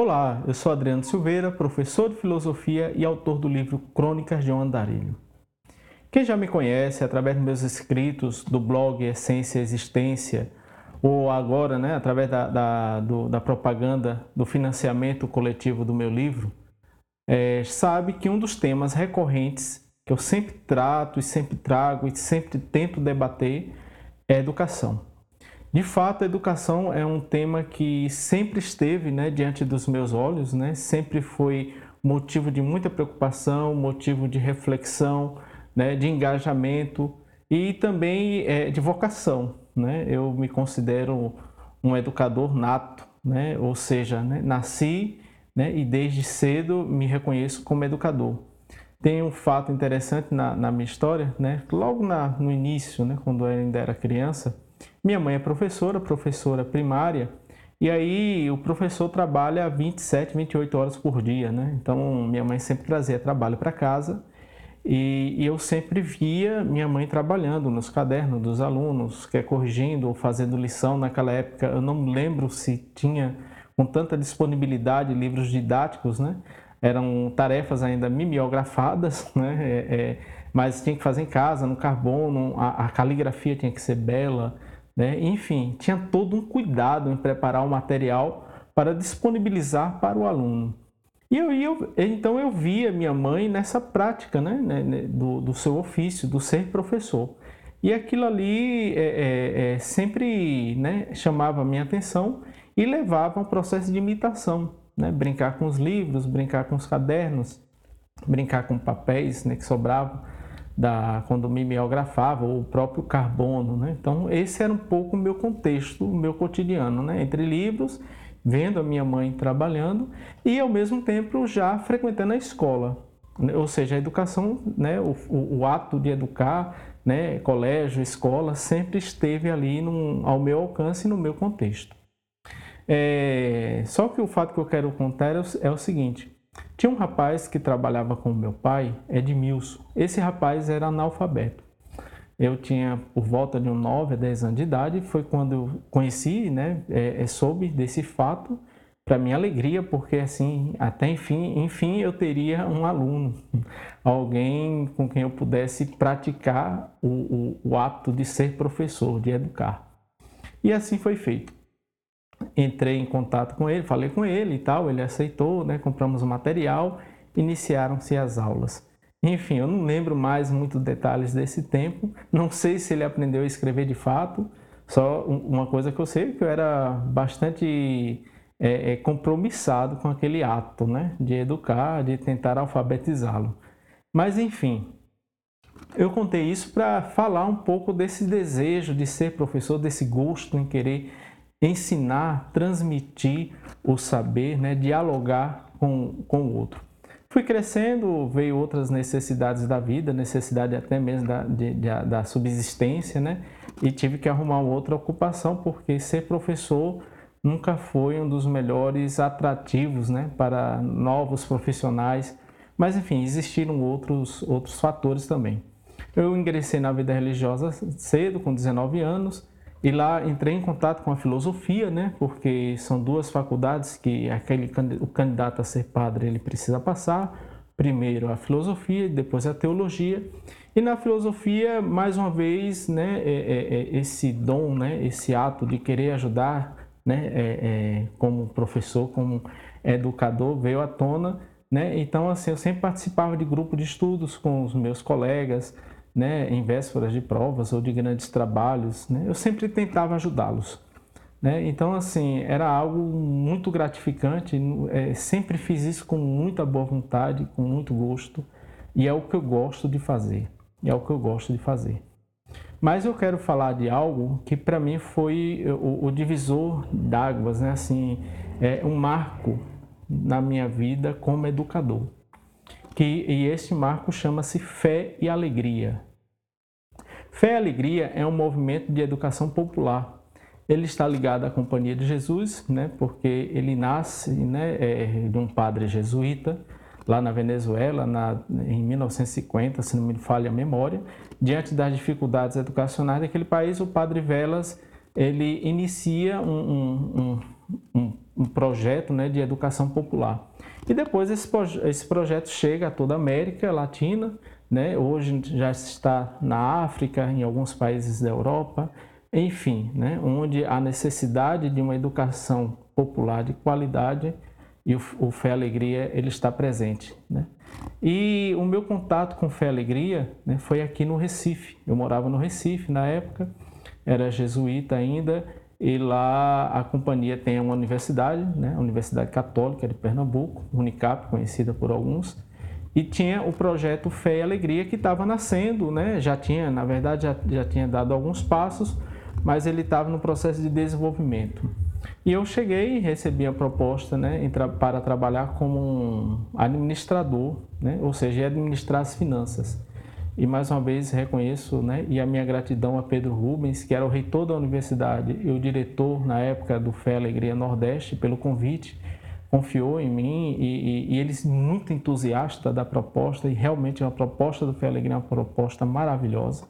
Olá, eu sou Adriano Silveira, professor de filosofia e autor do livro Crônicas de um Andarilho. Quem já me conhece através dos meus escritos do blog Essência Existência, ou agora né, através da, da, do, da propaganda do financiamento coletivo do meu livro, é, sabe que um dos temas recorrentes que eu sempre trato e sempre trago e sempre tento debater é educação. De fato, a educação é um tema que sempre esteve né, diante dos meus olhos, né? sempre foi motivo de muita preocupação, motivo de reflexão, né, de engajamento e também é, de vocação. Né? Eu me considero um educador nato, né? ou seja, né, nasci né, e desde cedo me reconheço como educador. Tem um fato interessante na, na minha história, né? logo na, no início, né, quando eu ainda era criança, minha mãe é professora, professora primária, e aí o professor trabalha 27, 28 horas por dia, né? Então minha mãe sempre trazia trabalho para casa e, e, eu sempre via minha mãe trabalhando nos cadernos dos alunos, quer corrigindo ou fazendo lição. Naquela época eu não lembro se tinha com tanta disponibilidade livros didáticos, né? Eram tarefas ainda mimeografadas, né? É, é, mas tinha que fazer em casa, no carbono, a, a caligrafia tinha que ser bela. Né? Enfim, tinha todo um cuidado em preparar o material para disponibilizar para o aluno. E eu, eu, então eu via minha mãe nessa prática né, né, né, do, do seu ofício, do ser professor. E aquilo ali é, é, é, sempre né, chamava a minha atenção e levava a um processo de imitação. Né? Brincar com os livros, brincar com os cadernos, brincar com papéis né, que sobravam da, quando mimeografava, o próprio carbono. Né? Então, esse era um pouco o meu contexto, o meu cotidiano, né? entre livros, vendo a minha mãe trabalhando e, ao mesmo tempo, já frequentando a escola. Ou seja, a educação, né? o, o, o ato de educar, né? colégio, escola, sempre esteve ali num, ao meu alcance e no meu contexto. É, só que o fato que eu quero contar é o, é o seguinte: tinha um rapaz que trabalhava com meu pai, Edmilson. Esse rapaz era analfabeto. Eu tinha por volta de uns 9 a 10 anos de idade, foi quando eu conheci, né, é, é, soube desse fato, para minha alegria, porque assim, até enfim, enfim eu teria um aluno, alguém com quem eu pudesse praticar o, o, o ato de ser professor, de educar. E assim foi feito entrei em contato com ele, falei com ele e tal, ele aceitou, né? Compramos o material, iniciaram-se as aulas. Enfim, eu não lembro mais muito detalhes desse tempo, não sei se ele aprendeu a escrever de fato, só uma coisa que eu sei é que eu era bastante é, é, compromissado com aquele ato, né? De educar, de tentar alfabetizá-lo. Mas enfim, eu contei isso para falar um pouco desse desejo de ser professor, desse gosto em querer ensinar, transmitir o saber, né, dialogar com, com o outro. Fui crescendo, veio outras necessidades da vida, necessidade até mesmo da, de, de, da subsistência, né? E tive que arrumar outra ocupação, porque ser professor nunca foi um dos melhores atrativos, né? Para novos profissionais. Mas, enfim, existiram outros, outros fatores também. Eu ingressei na vida religiosa cedo, com 19 anos, e lá entrei em contato com a filosofia, né? Porque são duas faculdades que aquele o candidato a ser padre ele precisa passar. Primeiro a filosofia depois a teologia. E na filosofia, mais uma vez, né? É, é, é esse dom, né? Esse ato de querer ajudar, né? É, é, como professor, como educador, veio à tona, né? Então, assim, eu sempre participava de grupo de estudos com os meus colegas né, em vésperas de provas ou de grandes trabalhos, né, eu sempre tentava ajudá-los. Né? Então, assim, era algo muito gratificante, é, sempre fiz isso com muita boa vontade, com muito gosto, e é o que eu gosto de fazer, é o que eu gosto de fazer. Mas eu quero falar de algo que para mim foi o, o divisor d'águas, né? assim, é um marco na minha vida como educador. Que, e esse marco chama-se fé e alegria. Fé e Alegria é um movimento de educação popular. Ele está ligado à Companhia de Jesus, né, porque ele nasce né, é, de um padre jesuíta lá na Venezuela na, em 1950, se não me falha a memória. Diante das dificuldades educacionais daquele país, o padre Velas ele inicia um, um, um, um projeto né, de educação popular. E depois esse, esse projeto chega a toda a América Latina, né? hoje já está na África, em alguns países da Europa, enfim, né? onde a necessidade de uma educação popular de qualidade e o, Fé Alegria ele está presente. Né? E o meu contato com Fé Alegria né, foi aqui no Recife. Eu morava no Recife na época, era jesuíta ainda, e lá a companhia tem uma universidade, né, a Universidade Católica de Pernambuco, Unicap, conhecida por alguns, e tinha o projeto Fé e Alegria que estava nascendo, né, já tinha, na verdade, já, já tinha dado alguns passos, mas ele estava no processo de desenvolvimento. E eu cheguei e recebi a proposta né, para trabalhar como um administrador, né, ou seja, administrar as finanças. E mais uma vez reconheço, né, e a minha gratidão a Pedro Rubens, que era o reitor da universidade e o diretor na época do Fé Alegria Nordeste, pelo convite, confiou em mim e, e, e eles muito entusiasta da proposta e realmente uma proposta do Fé Alegria é uma proposta maravilhosa.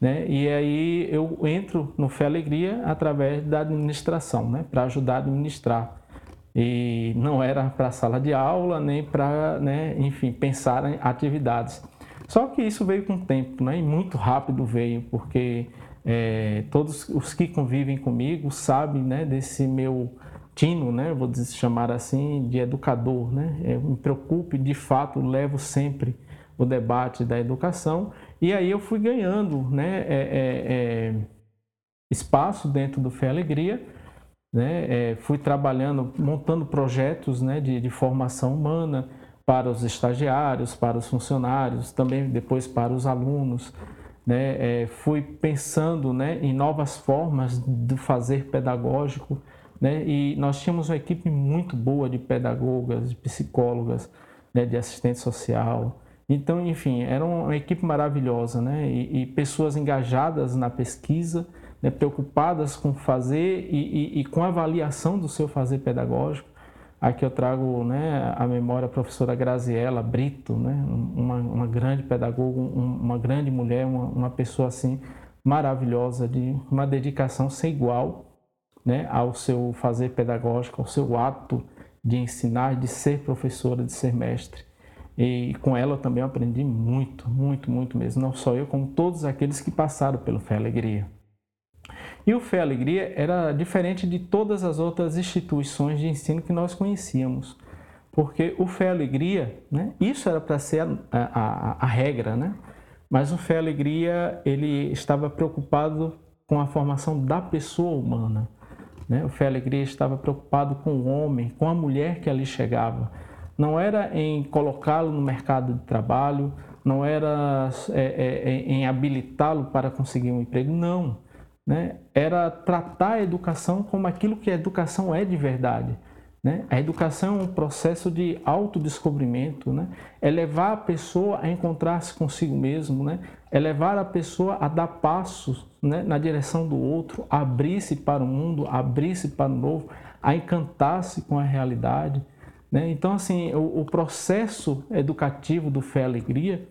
Né? E aí eu entro no Fé Alegria através da administração, né? para ajudar a administrar. E não era para sala de aula, nem para, né, enfim, pensar em atividades. Só que isso veio com o tempo, né? E muito rápido veio, porque é, todos os que convivem comigo sabem, né, desse meu tino, né, vou chamar assim, de educador, né? Eu me preocupo e de fato levo sempre o debate da educação e aí eu fui ganhando, né, é, é, é espaço dentro do Fé Alegria, né? É, fui trabalhando, montando projetos, né, de, de formação humana para os estagiários, para os funcionários, também depois para os alunos. Né? É, fui pensando né, em novas formas de fazer pedagógico né? e nós tínhamos uma equipe muito boa de pedagogas, de psicólogas, né, de assistente social. Então, enfim, era uma equipe maravilhosa né? e, e pessoas engajadas na pesquisa, né, preocupadas com fazer e, e, e com a avaliação do seu fazer pedagógico. Aqui eu trago né, a memória da professora Graziella Brito, né, uma, uma grande pedagoga, um, uma grande mulher, uma, uma, pessoa assim maravilhosa, de uma dedicação sem igual né, ao seu fazer pedagógico, ao seu ato de ensinar, de ser professora, de ser mestre. E com ela também aprendi muito, muito, muito mesmo. Não só eu, como todos aqueles que passaram pelo Fé Alegria. E o Fé Alegria era diferente de todas as outras instituições de ensino que nós conhecíamos. Porque o Fé Alegria, né, isso era para ser a, a, a, regra, né? mas o Fé Alegria ele estava preocupado com a formação da pessoa humana. Né? O Fé Alegria estava preocupado com o homem, com a mulher que ali chegava. Não era em colocá-lo no mercado de trabalho, não era é, é, em habilitá-lo para conseguir um emprego, não né, era tratar a educação como aquilo que a educação é de verdade. Né? A educação é um processo de autodescobrimento, né? é levar a pessoa a encontrar-se consigo mesmo, né? é levar a pessoa a dar passos né, na direção do outro, abrir-se para o mundo, abrir-se para o novo, a encantar-se com a realidade. Né? Então, assim, o, o processo educativo do Fé e Alegria,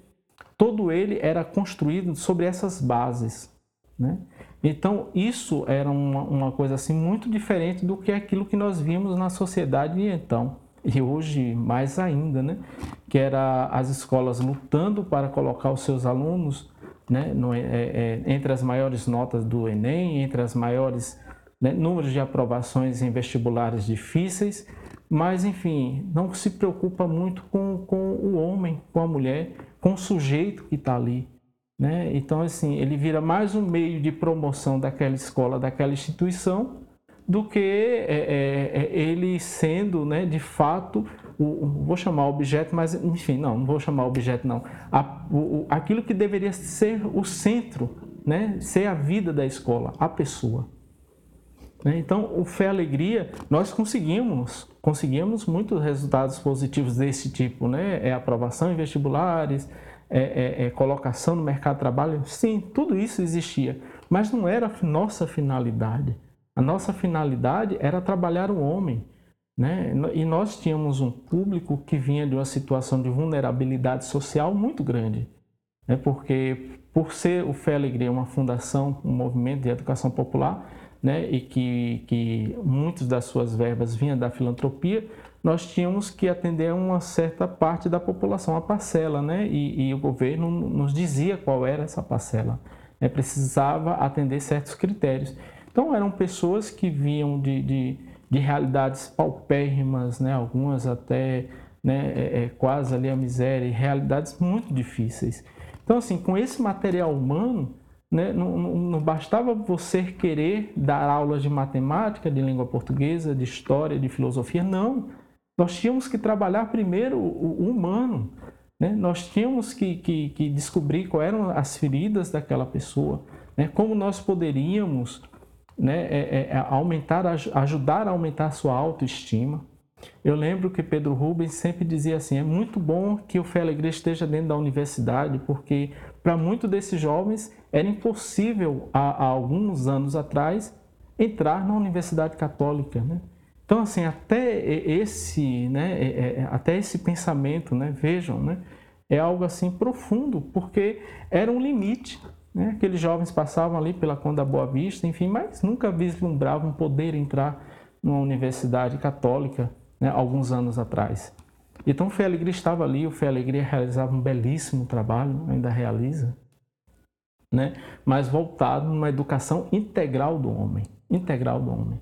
todo ele era construído sobre essas bases. Né? Então, isso era uma, uma, coisa assim muito diferente do que aquilo que nós vimos na sociedade então, e hoje mais ainda, né? que era as escolas lutando para colocar os seus alunos né? no, é, é, entre as maiores notas do Enem, entre as maiores né, números de aprovações em vestibulares difíceis, mas enfim, não se preocupa muito com, com o homem, com a mulher, com o sujeito que está ali. Né? Então, assim, ele vira mais um meio de promoção daquela escola, daquela instituição, do que é, é, é ele sendo, né, de fato, o, vou chamar objeto, mas enfim, não, não vou chamar objeto, não. A, o, aquilo que deveria ser o centro, né, ser a vida da escola, a pessoa. Né? Então, o Fé e Alegria, nós conseguimos, conseguimos muitos resultados positivos desse tipo, né? É aprovação em vestibulares, é, é, é, colocação no mercado de trabalho, sim, tudo isso existia, mas não era a nossa finalidade. A nossa finalidade era trabalhar o homem. Né? E nós tínhamos um público que vinha de uma situação de vulnerabilidade social muito grande. Né? Porque, por ser o Fé e Alegria uma fundação, um movimento de educação popular, né, e que, que muitas das suas verbas vinham da filantropia, nós tínhamos que atender uma certa parte da população, a parcela, né? E, e o governo nos dizia qual era essa parcela. Né? Precisava atender certos critérios. Então, eram pessoas que vinham de, de, de realidades paupérrimas, né? algumas até né? É, é, quase ali a miséria, realidades muito difíceis. Então, assim, com esse material humano, né, não, não, bastava você querer dar aulas de matemática, de língua portuguesa, de história, de filosofia, não. Nós tínhamos que trabalhar primeiro o, humano, né? nós tínhamos que, que, que, descobrir quais eram as feridas daquela pessoa, né? como nós poderíamos né, é, é, aumentar, ajudar a aumentar a sua autoestima. Eu lembro que Pedro Rubens sempre dizia assim: é muito bom que o Fé Alegria esteja dentro da universidade, porque para muitos desses jovens era impossível, há, há, alguns anos atrás, entrar na Universidade Católica. Né? Então, assim, até esse, né, até esse pensamento, né, vejam, né, é algo assim profundo, porque era um limite. Né? Aqueles jovens passavam ali pela Conda Boa Vista, enfim, mas nunca vislumbravam poder entrar numa universidade católica né, alguns anos atrás. Então, o Fé Alegria estava ali, o Fé Alegria realizava um belíssimo trabalho, ainda realiza, né? mas voltado numa educação integral do homem, integral do homem.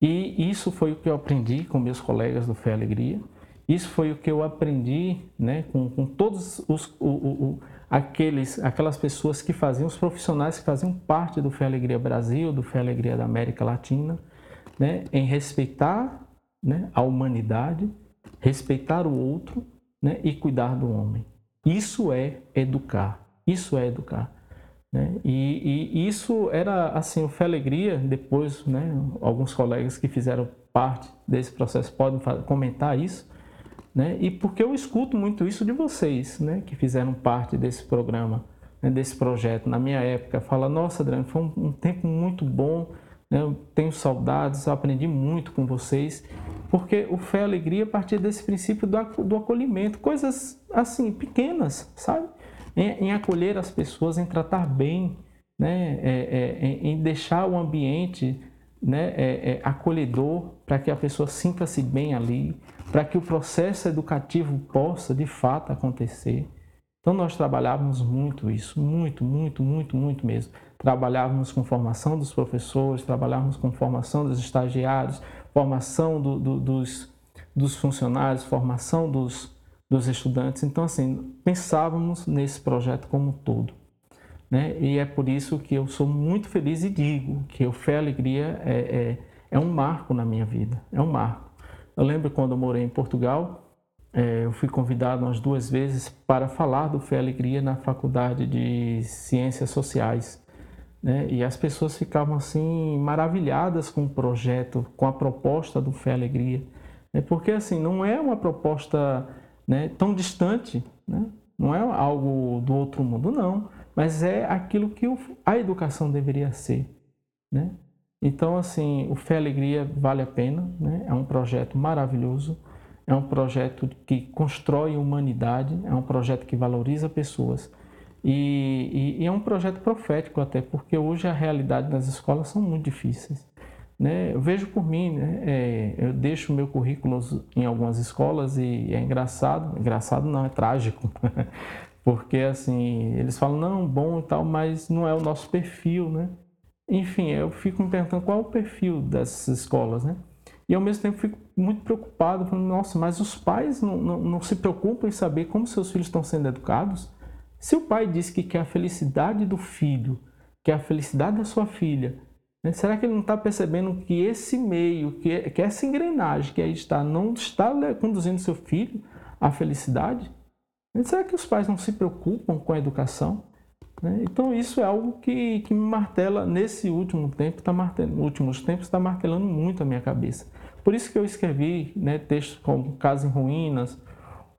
E isso foi o que eu aprendi com meus colegas do Fé Alegria, isso foi o que eu aprendi né, com, com todos os, o, o, aqueles, aquelas pessoas que faziam, os profissionais que faziam parte do Fé Alegria Brasil, do Fé Alegria da América Latina, né, em respeitar né, a humanidade, respeitar o outro né, e cuidar do homem. Isso é educar. Isso é educar. Né? E, e, isso era assim, o Fé Alegria, depois, né, alguns colegas que fizeram parte desse processo podem comentar isso, né? e porque eu escuto muito isso de vocês, né, que fizeram parte desse programa, né, desse projeto. Na minha época, fala, nossa, Adriano, foi um, um tempo muito bom, né? Eu tenho saudades, eu aprendi muito com vocês, porque o fé alegria a partir desse princípio do, do acolhimento, coisas assim, pequenas, sabe? Em, em, acolher as pessoas, em tratar bem, né? É, é, em deixar o ambiente né? É, é acolhedor para que a pessoa sinta-se bem ali, para que o processo educativo possa de fato acontecer. Então nós trabalhávamos muito isso, muito, muito, muito, muito mesmo trabalhávamos com formação dos professores, trabalhávamos com formação dos estagiários, formação do, do, dos, dos funcionários, formação dos, dos estudantes. Então, assim, pensávamos nesse projeto como um todo. Né? E é por isso que eu sou muito feliz e digo que o Fé e Alegria é, é, é um marco na minha vida, é um marco. Eu lembro quando eu morei em Portugal, é, eu fui convidado umas duas vezes para falar do Fé e Alegria na Faculdade de Ciências Sociais. Né? E as pessoas ficavam assim maravilhadas com o projeto, com a proposta do Fé e Alegria, né? porque assim não é uma proposta né, tão distante, né? não é algo do outro mundo, não, mas é aquilo que a educação deveria ser. Né? Então, assim, o Fé Alegria vale a pena, né? é um projeto maravilhoso, é um projeto que constrói humanidade, é um projeto que valoriza pessoas e, e, e, é um projeto profético até, porque hoje a realidade nas escolas são muito difíceis. Né? Eu vejo por mim, né? é, eu deixo meu currículo em algumas escolas e é engraçado, engraçado não, é trágico, porque assim, eles falam, não, bom e tal, mas não é o nosso perfil, né? Enfim, eu fico me perguntando qual é o perfil dessas escolas, né? E ao mesmo tempo fico muito preocupado, falando, nossa, mas os pais não, não, não se preocupam em saber como seus filhos estão sendo educados? Se o pai diz que quer a felicidade do filho, quer a felicidade da sua filha, será que ele não está percebendo que esse meio, que, que essa engrenagem que aí está, não está conduzindo seu filho à felicidade? Né, será que os pais não se preocupam com a educação? Né? Então isso é algo que, que me martela nesse último tempo, tá martelando, últimos tempos está martelando muito a minha cabeça. Por isso que eu escrevi né, textos como Casa em Ruínas,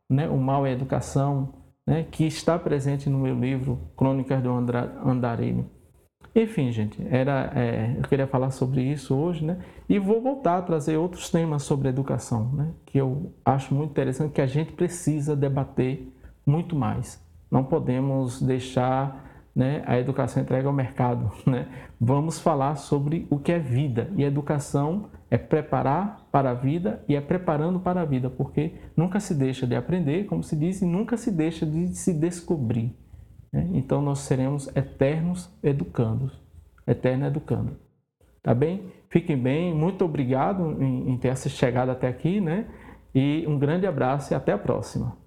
né, O Mal é a Educação, né, que está presente no meu livro Crônicas do Andarilho. Enfim, gente, era, é, eu queria falar sobre isso hoje, né? E vou voltar a trazer outros temas sobre educação, né? Que eu acho muito interessante, que a gente precisa debater muito mais. Não podemos deixar né, a educação entrega ao mercado. Né? Vamos falar sobre o que é vida. E educação é preparar para a vida e é preparando para a vida, porque nunca se deixa de aprender, como se diz, e nunca se deixa de se descobrir. Né? Então nós seremos eternos educandos, eterno educando. Tá bem? Fiquem bem, muito obrigado em, em ter chegado até aqui, né? E um grande abraço e até a próxima.